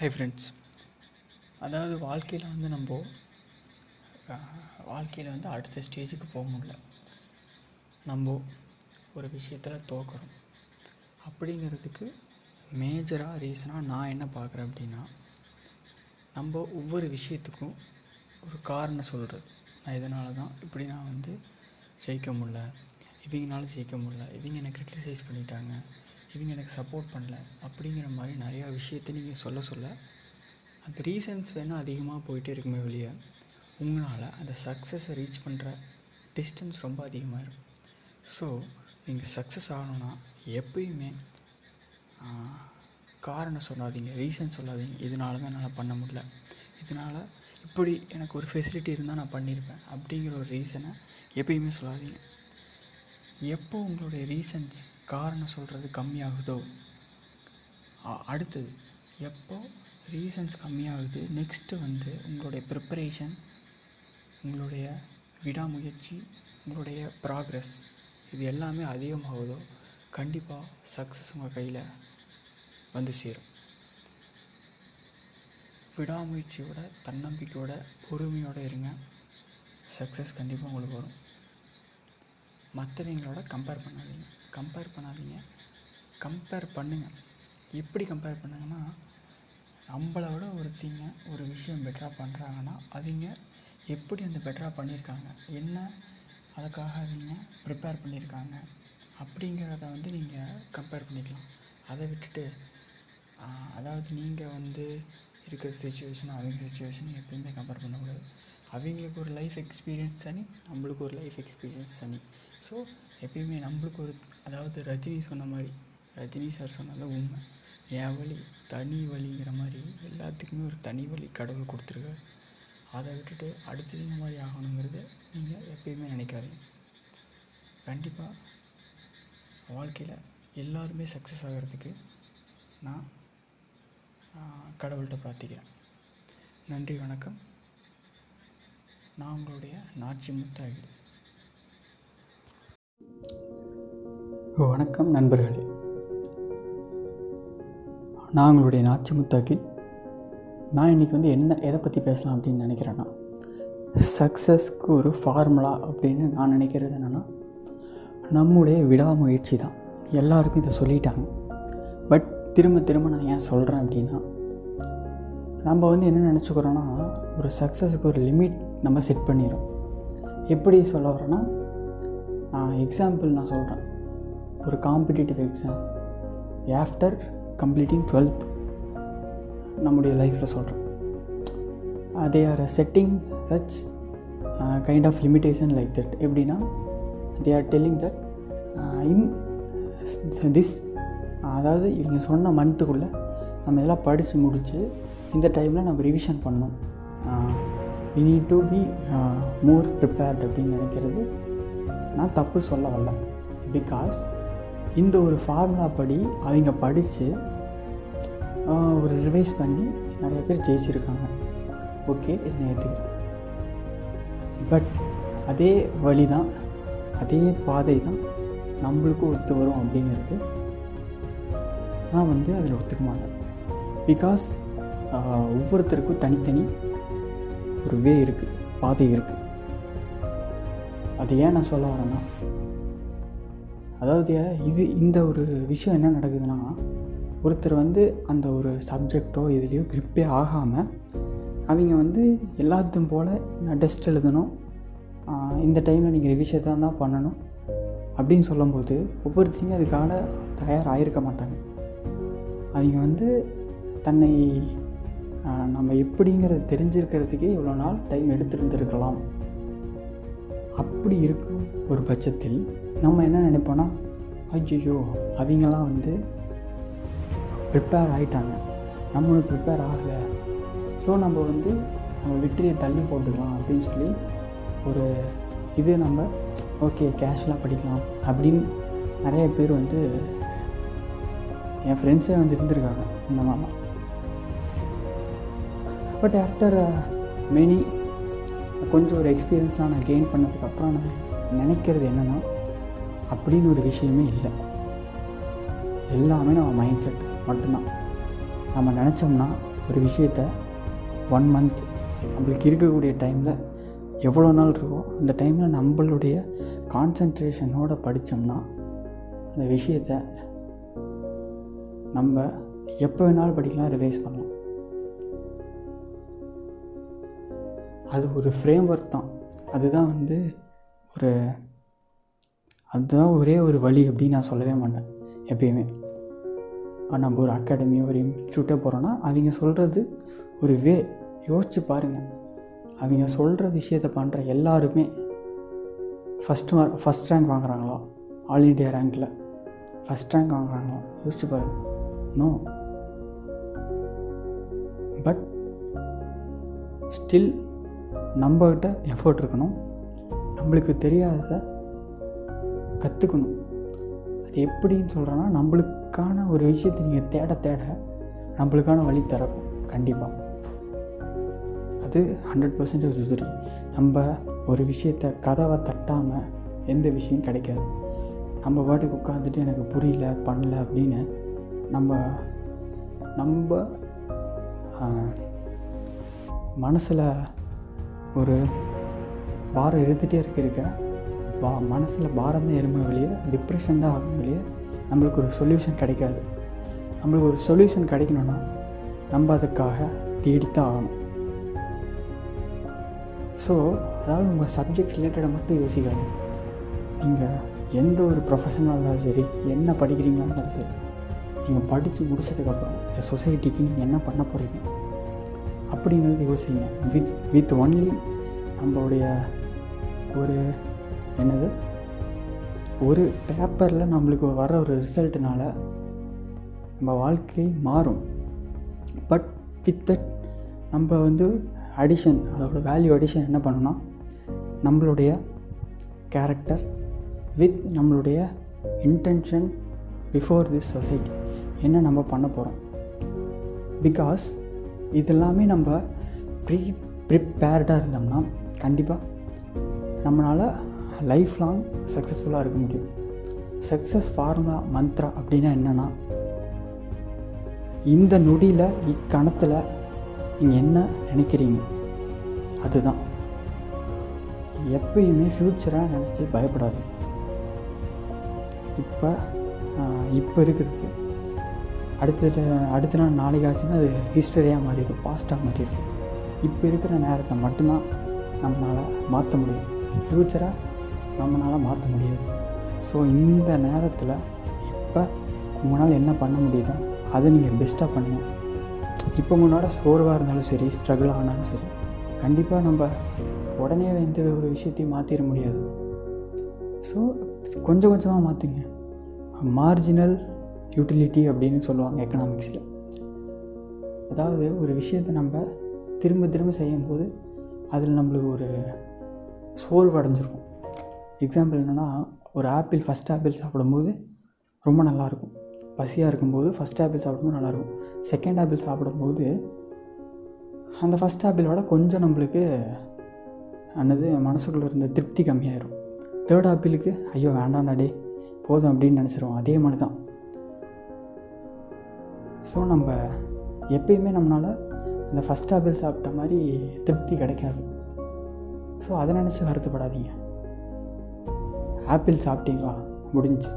Hi friends அதாவது வாழ்க்கையில் வந்து நம்ம வாழ்க்கையில் வந்து அடுத்த ஸ்டேஜுக்கு போக முடியல. நம்ம ஒரு விஷயத்தில் தோக்குறோம். அப்படிங்கிறதுக்கு மேஜராக ரீசனாக நான் என்ன பார்க்குறேன் அப்படின்னா நம்ம ஒவ்வொரு விஷயத்துக்கும் ஒரு காரணம் சொல்கிறது நான் இதனால தான் இப்படி நான் வந்து ஜெயிக்க முடில இவங்கனால ஜெயிக்க முடில இவங்க எனக்கு க்ரிட்டிசைஸ் பண்ணிட்டாங்க. இவங்க எனக்கு சப்போர்ட் பண்ணல அப்படிங்கிற மாதிரி நிறையா விஷயத்தை நீங்கள் சொல்ல சொல்ல அந்த ரீசன்ஸ் வேணால் அதிகமாக போயிட்டே இருக்குமே வெளியே உங்களால் அந்த சக்ஸஸை ரீச் பண்ணுற டிஸ்டன்ஸ் ரொம்ப அதிகமாக இருக்கும் ஸோ நீங்கள் சக்ஸஸ் ஆகணும்னா எப்பயுமே காரணம் சொல்லாதீங்க ரீசன் சொல்லாதீங்க. இதனால தான் என்னால் பண்ண முடியல. இதனால் இப்படி எனக்கு ஒரு ஃபெசிலிட்டி இருந்தால் நான் பண்ணியிருப்பேன் அப்படிங்கிற ஒரு ரீசனை எப்பயுமே சொல்லாதீங்க. எப்போ உங்களுடைய ரீசன்ஸ் காரணம் சொல்கிறது கம்மியாகுதோ? அடுத்தது எப்போ ரீசன்ஸ் கம்மியாகுது? நெக்ஸ்ட்டு வந்து உங்களுடைய ப்ரிப்பரேஷன் உங்களுடைய விடாமுயற்சி உங்களுடைய ப்ராக்ரெஸ் இது எல்லாமே அதிகமாகுதோ? கண்டிப்பாக சக்ஸஸ் உங்கள் கையில் வந்து சேரும். விடாமுயற்சியோட தன்னம்பிக்கையோட பொறுமையோடு இருங்க. சக்ஸஸ் கண்டிப்பாக உங்களுக்கு வரும். மற்றவங்களோட கம்பேர் பண்ணாதீங்க. கம்பேர் பண்ணாதீங்க. கம்பேர் பண்ணுங்கள் எப்படி கம்பேர் பண்ணுங்கன்னா நம்மளை விட ஒருத்தங்க ஒரு விஷயம் பெட்டராக பண்ணுறாங்கன்னா அவங்க எப்படி அந்த பெட்டராக பண்ணியிருக்காங்க என்ன அதுக்காக அவங்க ப்ரிப்பேர் பண்ணியிருக்காங்க அப்படிங்கிறத வந்து நீங்கள் கம்பேர் பண்ணிக்கலாம். அதை விட்டுட்டு அதாவது நீங்கள் வந்து இருக்கிற சுச்சுவேஷன் அவங்க சுச்சுவேஷன் எப்பயுமே கம்பேர் பண்ணக்கூடாது. அவங்களுக்கு ஒரு லைஃப் எக்ஸ்பீரியன்ஸ் தனி நம்மளுக்கு ஒரு லைஃப் எக்ஸ்பீரியன்ஸ் தனி. ஸோ எப்பயுமே நம்மளுக்கு ஒரு அதாவது ரஜினி சொன்ன மாதிரி ரஜினி சார் சொன்னதில் உண்மை. என் வழி தனி வழிங்கிற மாதிரி எல்லாத்துக்குமே ஒரு தனி வழி கடவுள் கொடுத்துருக்காரு. அதை விட்டுட்டு அடுத்தவங்க மாதிரி ஆகணுங்கிறது நீங்கள் எப்பயுமே நினைக்காதீங்க. கண்டிப்பாக வாழ்க்கையில் எல்லாருமே சக்ஸஸ் ஆகிறதுக்கு நான் கடவுள்கிட்ட பிரார்த்திக்கிறேன். நன்றி வணக்கம். நான் உங்களுடைய நாச்சி முத்தாகிடு வணக்கம் நண்பர்களே. நான் உங்களுடைய நாச்சி முத்தாக்கி. நான் இன்றைக்கி வந்து என்ன எதை பற்றி பேசலாம் அப்படின்னு நினைக்கிறேன்னா சக்ஸஸ்க்கு ஒரு ஃபார்முலா அப்படின்னு நான் நினைக்கிறது என்னென்னா நம்முடைய விடாமுயற்சி தான். எல்லாருக்கும் இதை சொல்லிட்டாங்க. பட் திரும்ப திரும்ப நான் ஏன் சொல்கிறேன் அப்படின்னா நம்ம வந்து என்ன நினச்சிக்கிறோன்னா ஒரு சக்ஸஸுக்கு ஒரு லிமிட் நம்ம செட் பண்ணிடும் எப்படி சொல்ல வரேன்னா நான் எக்ஸாம்பிள் நான் சொல்கிறேன் ஒரு competitive exam after completing twelfth நம்முடைய லைஃப்பில் சொல்கிறேன் they are setting such kind of limitation like that எப்படின்னா they are telling that in this அதாவது இவங்க சொன்ன மந்த்துக்குள்ளே நம்ம இதெல்லாம் படித்து முடித்து இந்த டைமில் நம்ம ரிவிஷன் பண்ணணும். We need to be more prepared அப்படின்னு நினைக்கிறது. நான் தப்பு சொல்ல வரல. பிகாஸ் இந்த ஒரு ஃபார்முலா படி அவங்க படித்து ஒரு ரிவைஸ் பண்ணி நிறைய பேர் ஜெயிச்சிருக்காங்க. ஓகே இதை ஏற்றுக்கிறேன் பட் அதே வழி தான் அதே பாதை தான் நம்மளுக்கும் ஒத்து வரும் அப்படிங்கிறது நான் வந்து அதில் ஒத்துக்க மாட்டேன். பிகாஸ் ஒவ்வொருத்தருக்கும் தனித்தனி ஒரு வே இருக்குது பாதை இருக்குது அது ஏன் நான் சொல்ல வரேன்னா அதாவது இது இந்த ஒரு விஷயம் என்ன நடக்குதுன்னா ஒருத்தர் வந்து அந்த ஒரு சப்ஜெக்டோ இதுலேயோ க்ரிப்பே ஆகாமல் அவங்க வந்து எல்லாத்தையும் போல் நான் டெஸ்ட் எழுதணும். இந்த டைமில் நீங்கள் ரிவிஷன் தான் பண்ணணும். அப்படின்னு சொல்லும்போது ஒவ்வொருத்தையும் அதுக்கான தயாராகிருக்க மாட்டாங்க. அவங்க வந்து தன்னை நம்ம எப்படிங்கிறத தெரிஞ்சிருக்கிறதுக்கே இவ்வளோ நாள் டைம் எடுத்துருந்துருக்கலாம். அப்படி இருக்கும் ஒரு பட்சத்தில் நம்ம என்ன நினைப்போன்னா ஐயோ அவங்கெல்லாம் வந்து ப்ரிப்பேர் ஆகிட்டாங்க நம்மளும் ப்ரிப்பேர் ஆகலை. ஸோ நம்ம வந்து நம்ம வெற்றியை தள்ளி போட்டுக்கலாம் அப்படின்னு சொல்லி ஒரு இது நம்ம ஓகே கேஷுவலாக படிக்கலாம் அப்படின்னு நிறைய பேர் வந்து என் ஃப்ரெண்ட்ஸே வந்து இருந்திருக்காங்க இந்த மாதிரிலாம் பட் ஆஃப்டர் மெனி கொஞ்சம் ஒரு எக்ஸ்பீரியன்ஸ்லாம் நான் கெயின் பண்ணதுக்கப்புறம் நான் நினைக்கிறது என்னென்னா அப்படின்னு ஒரு விஷயமே இல்லை. எல்லாமே நம்ம மைண்ட் செட் மட்டும்தான். நம்ம நினச்சோம்னா ஒரு விஷயத்த ஒன் மந்த் நம்மளுக்கு இருக்கக்கூடிய டைமில் எவ்வளோ நாள் இருக்கோ அந்த டைமில் நம்மளுடைய கான்சன்ட்ரேஷனோடு படித்தோம்னா அந்த விஷயத்தை நம்ம எப்போ வேணாலும் படிக்கலாம் ரிவைஸ் பண்ணலாம். அது ஒரு ஃப்ரேம் ஒர்க் தான். அதுதான் வந்து ஒரு அதுதான் ஒரே ஒரு வழி அப்படின்னு நான் சொல்லவே மாட்டேன் எப்பயுமே. நம்ம ஒரு அகாடமியோ ஒரு இன்ஸ்டியூட்டே போகிறோன்னா அவங்க சொல்கிறது ஒரு வே யோசிச்சு பாருங்கள் அவங்க சொல்கிற விஷயத்தை பண்ணுற எல்லாருமே ஃபஸ்ட் மார்க் ஃபஸ்ட் ரேங்க் வாங்குறாங்களா? ஆல் இண்டியா ரேங்கில் ஃபஸ்ட் ரேங்க் வாங்குறாங்களா? யோசிச்சு பாருங்கள் நோ பட் ஸ்டில் நம்மக்கிட்ட எஃபர்ட் இருக்கணும். நம்மளுக்கு தெரியாததை கற்றுக்கணும் அது எப்படின்னு சொல்கிறேன்னா நம்மளுக்கான ஒரு விஷயத்தை நீங்கள் தேட தேட நம்மளுக்கான வழி திறக்கும். கண்டிப்பாக அது ஹண்ட்ரட் பர்சன்டேஜ் உதிரி நம்ம ஒரு விஷயத்த கதவை தட்டாமல் எந்த விஷயம் கிடைக்காது. நம்ம பாட்டுக்கு உட்காந்துட்டு எனக்கு புரியல பண்ணல அப்படின்னு நம்ம நம்ம மனசில் ஒரு பாரம் இருந்துகிட்டே இருக்க இருக்க பா மனசில் பாரம் தான் எருமை வெளியே டிப்ரெஷன் தான் ஆகும் வெளியே நம்மளுக்கு ஒரு சொல்யூஷன் கிடைக்காது. நம்மளுக்கு ஒரு சொல்யூஷன் கிடைக்கணும்னா நம்ம அதுக்காக தேடித்தான் ஆகணும். ஸோ அதாவது உங்கள் சப்ஜெக்ட் ரிலேட்டடாக மட்டும் யோசிக்காது நீங்கள் எந்த ஒரு ப்ரொஃபஷனாக இருந்தாலும் சரி என்ன படிக்கிறீங்களா இருந்தாலும் சரி நீங்கள் படித்து முடிச்சதுக்கப்புறம் இந்த சொசைட்டிக்கு நீங்கள் என்ன பண்ண போகிறீங்க அப்படிங்கிறது யோசிங்க. வித் வித் ஒன்லி நம்மளுடைய ஒரு என்னது? ஒரு பேப்பரில் நம்மளுக்கு வர ஒரு ரிசல்ட்டுனால நம்ம வாழ்க்கை மாறும். பட் வித் தட் நம்ம வந்து அடிஷன் அதோட வேல்யூ அடிஷன் என்ன பண்ணணும்னா நம்மளுடைய கேரக்டர் வித் நம்மளுடைய இன்டென்ஷன் பிஃபோர் திஸ் சொசைட்டி என்ன நம்ம பண்ண போகிறோம் பிகாஸ் இதெல்லாமே நம்ம ப்ரீ ப்ரிப்பேர்டாக இருந்தோம்னா கண்டிப்பாக நம்மளால் லைஃப் லாங் சக்ஸஸ்ஃபுல்லாக இருக்க முடியும். சக்ஸஸ் ஃபார்முலா மந்த்ரா அப்படின்னா என்னென்னா இந்த நொடியில் இக்கணத்தில் நீங்கள் என்ன நினைக்கிறீங்க? அதுதான். எப்பயுமே ஃப்யூச்சராக நினச்சி பயப்படாது இப்போ இப்போ இருக்கிறது அடுத்த அடுத்த நாள் நாளைக்கு ஆச்சுன்னா அது ஹிஸ்டரியாக மாறிடும் பாஸ்ட்டாக மாறிடும். இப்போ இருக்கிற நேரத்தை மட்டும்தான் நம்மளால் மாற்ற முடியும். ஃப்யூச்சராக நம்மளால் மாற்ற முடியாது. ஸோ இந்த நேரத்தில் இப்போ உங்களால் என்ன பண்ண முடியுதோ அதை நீங்கள் பெஸ்ட்டாக பண்ணுங்கள் இப்போ உங்களோட சோர்வாக இருந்தாலும் சரி ஸ்ட்ரகிள் ஆனாலும் சரி கண்டிப்பாக நம்ம உடனே எந்த ஒரு விஷயத்தையும் மாற்றிட முடியாது. ஸோ கொஞ்சம் கொஞ்சமாக மாற்றுங்க மார்ஜினல் யூட்டிலிட்டி அப்படின்னு சொல்லுவாங்க எக்கனாமிக்ஸில் அதாவது ஒரு விஷயத்தை நம்ம திரும்ப திரும்ப செய்யும்போது அதில் நம்மளுக்கு ஒரு சோர்வு அடைஞ்சிருக்கும். எக்ஸாம்பிள் என்னென்னா ஒரு ஆப்பிள் ஃபஸ்ட் ஆப்பிள் சாப்பிடும்போது ரொம்ப நல்லாயிருக்கும். பசியாக இருக்கும்போது ஃபஸ்ட் ஆப்பிள் சாப்பிடும்போது நல்லாயிருக்கும். செகண்ட் ஆப்பிள் சாப்பிடும்போது அந்த ஃபஸ்ட் ஆப்பிளோட கொஞ்சம் நம்மளுக்கு அன்னது மனசுக்குள்ளே இருந்த திருப்தி கம்மியாயிரும். தேர்ட் ஆப்பிளுக்கு ஐயோ வேண்டாம் டே போதும் அப்படின்னு நினச்சிருவோம். அதே மாதிரி தான். ஸோ நம்ம எப்பயுமே நம்மளால் அந்த ஃபஸ்ட் ஆப்பிள் சாப்பிட்ட மாதிரி திருப்தி கிடைக்காது. ஸோ அதை நினச்சி வருத்தப்படாதீங்க. ஆப்பிள் சாப்பிட்டீங்களா? முடிஞ்சு.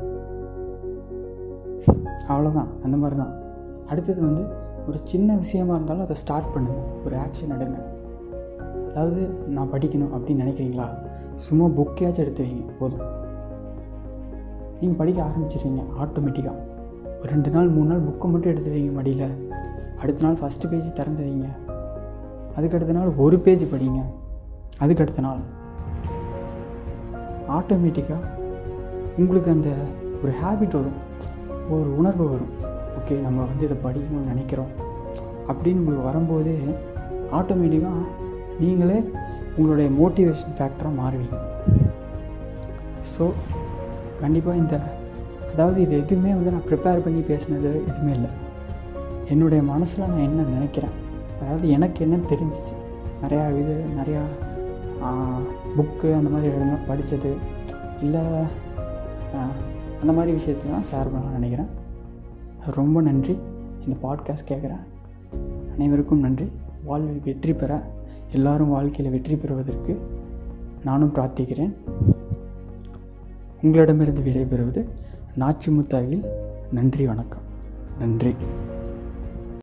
அவ்வளோதான் அந்த மாதிரி தான் அடுத்தது வந்து ஒரு சின்ன விஷயமா இருந்தாலும் அதை ஸ்டார்ட் பண்ணுங்கள் ஒரு ஆக்ஷன் எடுங்க. அதாவது நான் படிக்கணும் அப்படின்னு நினைக்கிறீங்களா? சும்மா புக்கையாச்சும் எடுத்து வைங்க. போதும். நீங்கள் படிக்க ஆரம்பிச்சிருவீங்க. ஆட்டோமேட்டிக்காக ஒரு ரெண்டு நாள் மூணு நாள் புக்கை மட்டும் எடுத்து வைங்க மடியில். அடுத்த நாள் ஃபஸ்ட்டு பேஜ் திறந்து வைங்க. அதுக்கடுத்த நாள் ஒரு பேஜ் படிங்க. அதுக்கடுத்த நாள். ஆட்டோமேட்டிக்காக உங்களுக்கு அந்த ஒரு ஹேபிட் வரும். ஒரு உணர்வு வரும். ஓகே நம்ம வந்து இதை படிக்கணும்னு நினைக்கிறோம். அப்படின்னு உங்களுக்கு வரும்போதே ஆட்டோமேட்டிக்காக நீங்களே உங்களுடைய மோட்டிவேஷன் ஃபேக்டராக மாறுவீங்க. ஸோ கண்டிப்பாக இந்த அதாவது இது எதுவுமே வந்து நான் ப்ரிப்பேர் பண்ணி பேசினது எதுவுமே இல்லை. என்னுடைய மனசில் நான் என்ன நினைக்கிறேன்? அதாவது எனக்கு என்ன தெரிஞ்சிச்சு? நிறையா இது நிறையா புக்கு அந்த மாதிரி எழுத படித்தது இல்லை அந்த மாதிரி விஷயத்தான் ஷேர் பண்ணலாம்னு நினைக்கிறேன். ரொம்ப நன்றி. இந்த பாட்காஸ்ட் கேட்குறேன் அனைவருக்கும் நன்றி. வாழ்வில் வெற்றி பெற எல்லாரும் வாழ்க்கையில் வெற்றி பெறுவதற்கு நானும் பிரார்த்திக்கிறேன். உங்களிடமிருந்து விடைபெறுவது நாச்சிமுத்தாயில் நன்றி வணக்கம். நன்றி.